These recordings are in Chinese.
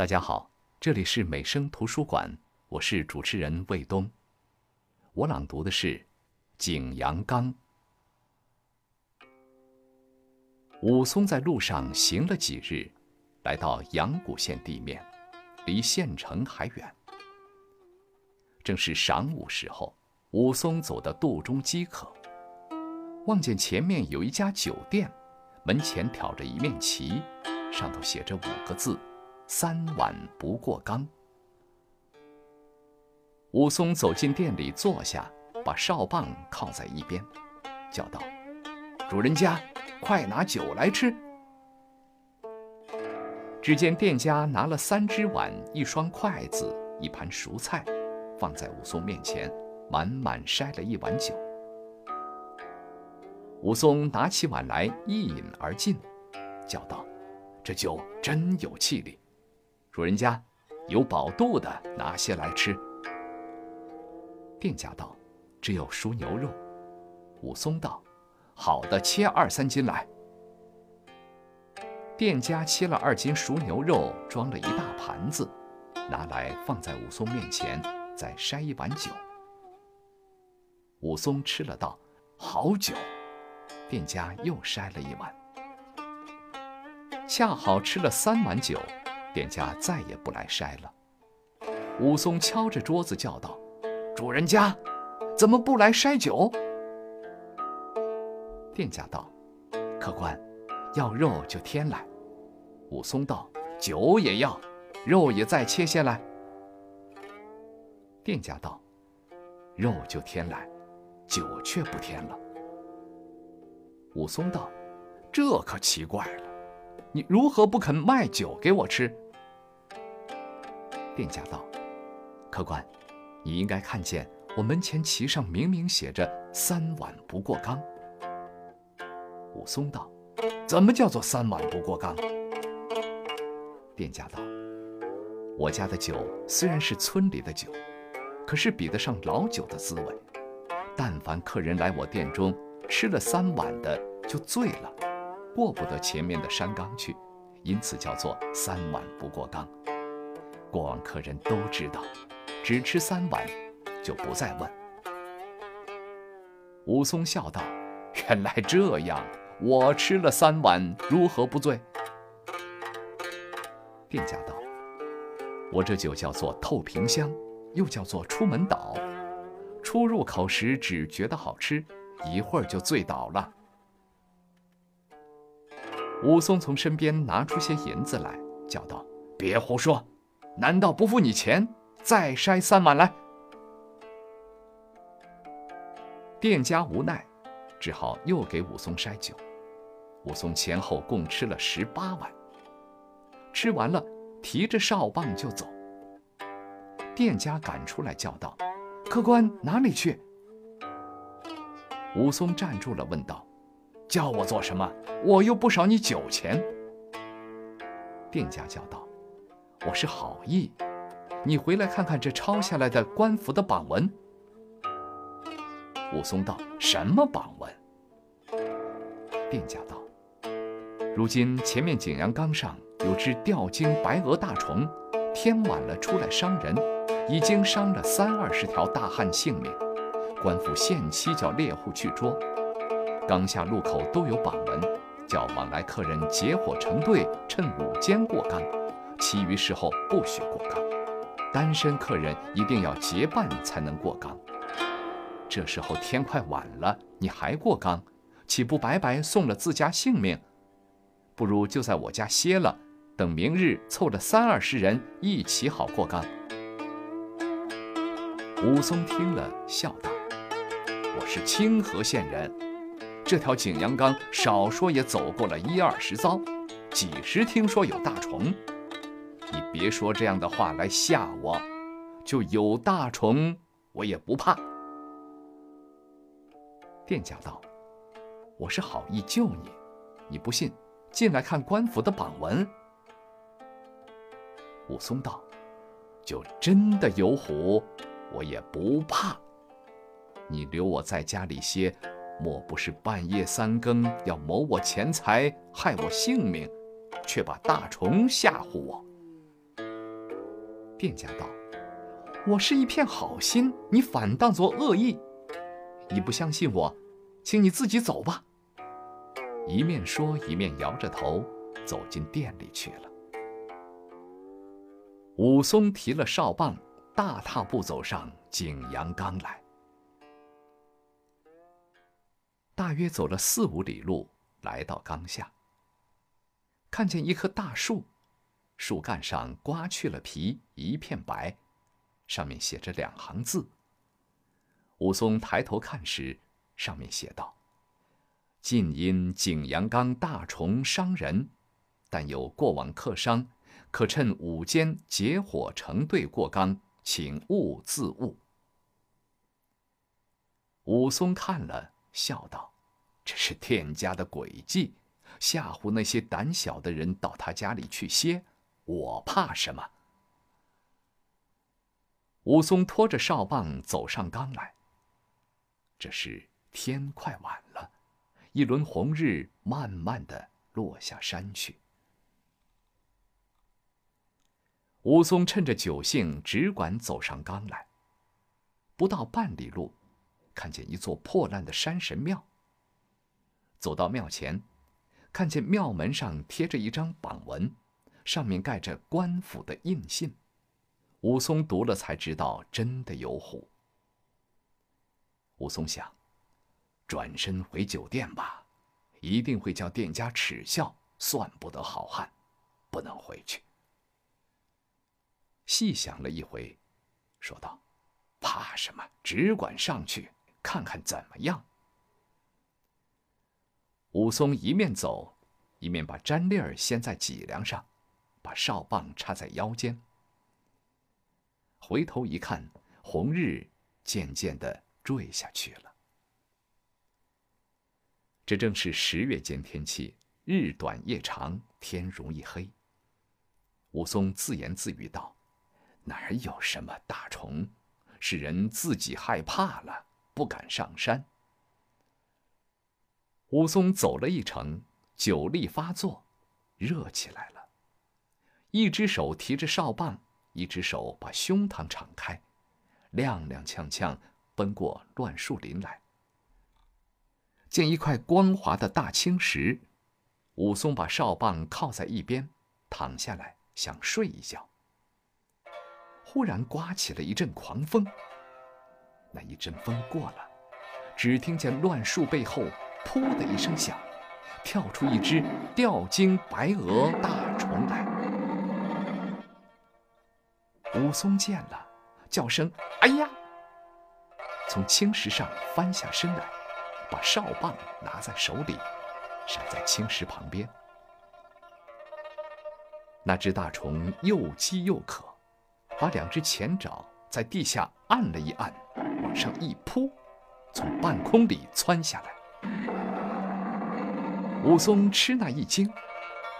大家好，这里是美声图书馆，我是主持人卫东。我朗读的是《景阳冈》。武松在路上行了几日，来到阳谷县地面，离县城还远。正是晌午时候，武松走得肚中饥渴，望见前面有一家酒店，门前挑着一面旗，上头写着五个字。三碗不过冈。武松走进店里坐下，把哨棒靠在一边，叫道：“主人家，快拿酒来吃。”只见店家拿了三只碗、一双筷子、一盘熟菜，放在武松面前，满满筛了一碗酒。武松拿起碗来一饮而尽，叫道：“这酒真有气力。”主人家，有饱肚的，拿些来吃。店家道：“只有熟牛肉。”武松道：“好的，切二三斤来。”店家切了二斤熟牛肉，装了一大盘子，拿来放在武松面前，再筛一碗酒。武松吃了道：“好酒。”店家又筛了一碗，恰好吃了三碗酒。店家再也不来筛了。武松敲着桌子叫道：“主人家，怎么不来筛酒？”店家道：“客官，要肉就添来。”武松道：“酒也要，肉也再切些来。”店家道：“肉就添来，酒却不添了。”武松道：“这可奇怪了。”你如何不肯卖酒给我吃？店家道：“客官，你应该看见我门前旗上明明写着‘三碗不过冈’。”武松道：“怎么叫做三碗不过冈？”店家道：“我家的酒虽然是村里的酒，可是比得上老酒的滋味。但凡客人来我店中吃了三碗的，就醉了。”过不得前面的山冈去，因此叫做三碗不过冈。过往客人都知道，只吃三碗，就不再问。武松笑道：“原来这样，我吃了三碗，如何不醉？”店家道：“我这酒叫做透瓶香，又叫做出门倒。初入口时只觉得好吃，一会儿就醉倒了。”武松从身边拿出些银子来，叫道：“别胡说，难道不付你钱？再筛三碗来。”店家无奈，只好又给武松筛酒。武松前后共吃了十八碗，吃完了，提着哨棒就走。店家赶出来叫道：“客官哪里去？”武松站住了，问道。叫我做什么？我又不少你酒钱。店家叫道：“我是好意，你回来看看这抄下来的官府的榜文。”武松道：“什么榜文？”店家道：“如今前面景阳冈上有只吊睛白额大虫，天晚了出来伤人，已经伤了三二十条大汉性命，官府限期叫猎户去捉。”冈下路口都有榜文，叫往来客人结伙成队，趁午间过冈，其余时候不许过冈。单身客人一定要结伴才能过冈。这时候天快晚了，你还过冈，岂不白白送了自家性命？不如就在我家歇了，等明日凑了三二十人一起好过冈。武松听了，笑道：“我是清河县人。”这条景阳冈少说也走过了一二十遭，几时听说有大虫？你别说这样的话来吓我，就有大虫我也不怕。店家道：“我是好意救你，你不信，进来看官府的榜文。”武松道：“就真的有虎，我也不怕。你留我在家里歇。”莫不是半夜三更要谋我钱财、害我性命，却把大虫吓唬我？店家道：“我是一片好心，你反当作恶意。你不相信我，请你自己走吧。”一面说，一面摇着头走进店里去了。武松提了哨棒，大踏步走上景阳冈来。大约走了四五里路，来到冈下，看见一棵大树，树干上刮去了皮，一片白，上面写着两行字。武松抬头看时，上面写道：“近因景阳冈大虫伤人，但有过往客商，可趁午间结伙成队过冈，请勿自误。”武松看了，笑道。这是店家的诡计，吓唬那些胆小的人到他家里去歇。我怕什么？武松拖着哨棒走上冈来。这时天快晚了，一轮红日慢慢的落下山去。武松趁着酒兴，只管走上冈来。不到半里路，看见一座破烂的山神庙。走到庙前，看见庙门上贴着一张榜文，上面盖着官府的印信。武松读了才知道，真的有虎。武松想，转身回酒店吧，一定会叫店家耻笑，算不得好汉，不能回去。细想了一回，说道：“怕什么？只管上去看看怎么样。”武松一面走，一面把毡笠儿掀在脊梁上，把哨棒插在腰间。回头一看，红日渐渐的坠下去了。这正是十月间天气，日短夜长，天容易黑。武松自言自语道：“哪有什么大虫，是人自己害怕了，不敢上山。”武松走了一程，酒力发作，热起来了。一只手提着哨棒，一只手把胸膛敞开，踉踉跄跄奔过乱树林来。见一块光滑的大青石，武松把哨棒靠在一边，躺下来想睡一觉。忽然刮起了一阵狂风。那一阵风过了，只听见乱树背后。噗的一声响，跳出一只吊睛白额大虫来。武松见了，叫声“哎呀”，从青石上翻下身来，把哨棒拿在手里，闪在青石旁边。那只大虫又饥又渴，把两只前爪在地下按了一按，往上一扑，从半空里窜下来。武松吃那一惊，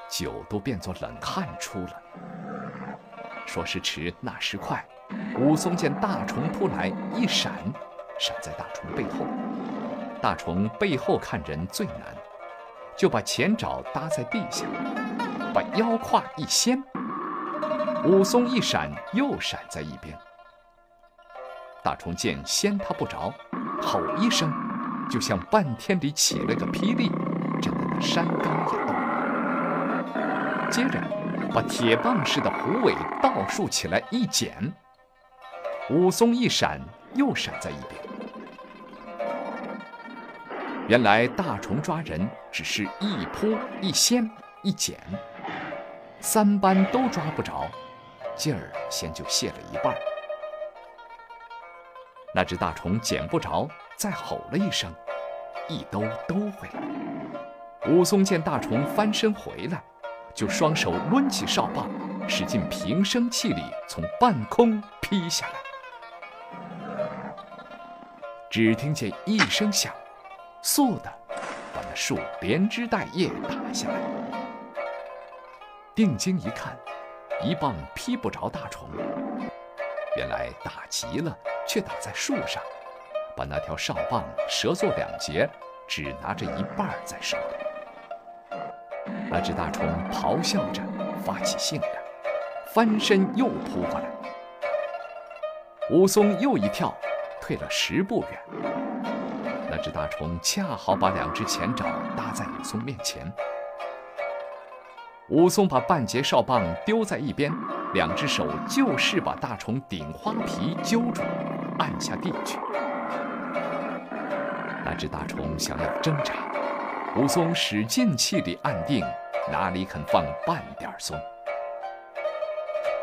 酒都变作冷汗出了。说时迟，那时快，武松见大虫扑来，一闪，闪在大虫背后。大虫背后看人最难，就把前爪搭在地下，把腰胯一掀，武松一闪，又闪在一边。大虫见掀他不着，吼一声，就像半天里起了个霹雳。震得那山冈也动。接着，把铁棒似的虎尾倒竖起来一剪，武松一闪，又闪在一边。原来大虫抓人只是一扑一掀一剪，三般都抓不着，劲儿先就泄了一半。那只大虫捡不着，再吼了一声，一兜兜回来。武松见大虫翻身回来，就双手抡起哨棒，使尽平生气力从半空劈下来。只听见一声响，嗖的把那树连枝带叶打下来。定睛一看，一棒劈不着大虫，原来打急了，却打在树上，把那条哨棒折作两截，只拿着一半在手。那只大虫咆哮着，发起性来，翻身又扑过来。武松又一跳，退了十步远。那只大虫恰好把两只前爪搭在武松面前。武松把半截哨棒丢在一边，两只手就是把大虫顶花皮揪住，按下地去。那只大虫想要挣扎，武松使尽气力按定，哪里肯放半点松。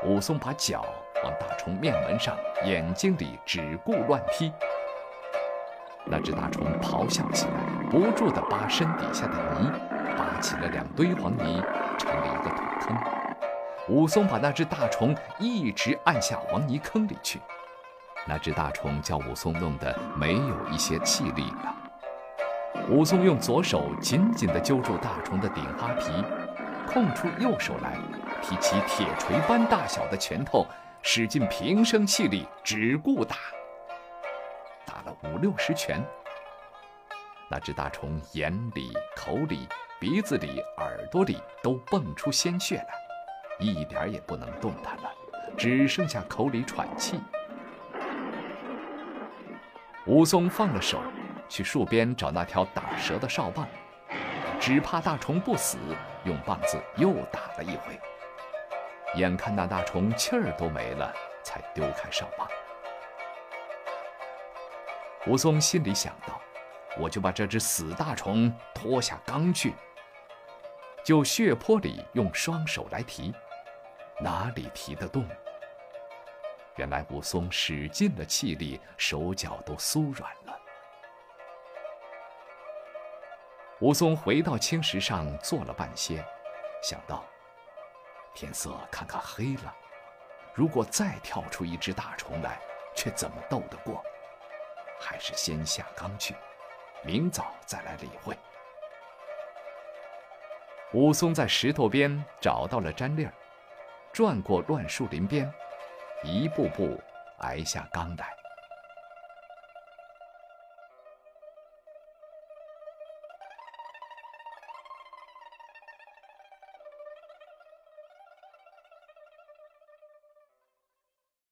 武松把脚往大虫面门上、眼睛里只顾乱踢。那只大虫咆哮起来，不住地扒身底下的泥，扒起了两堆黄泥。成了一个土坑，武松把那只大虫一直按下黄泥坑里去。那只大虫叫武松弄得没有一些气力了。武松用左手紧紧地揪住大虫的顶花皮，空出右手来，提起铁锤般大小的拳头，使尽平生气力，只顾打。打了五六十拳，那只大虫眼里、口里。鼻子里、耳朵里都蹦出鲜血来，一点也不能动弹了，只剩下口里喘气。武松放了手，去树边找那条打蛇的哨棒，只怕大虫不死，用棒子又打了一回。眼看那大虫气儿都没了，才丢开哨棒。武松心里想到：“我就把这只死大虫拖下缸去。”就血泊里用双手来提，哪里提得动？原来武松使尽了气力，手脚都酥软武松回到青石上坐了半歇，想到天色看看黑了，如果再跳出一只大虫来，却怎么斗得过？还是先下缸去，明早再来理会。武松在石头边找到了粘粒儿，转过乱树林边，一步步挨下缸来。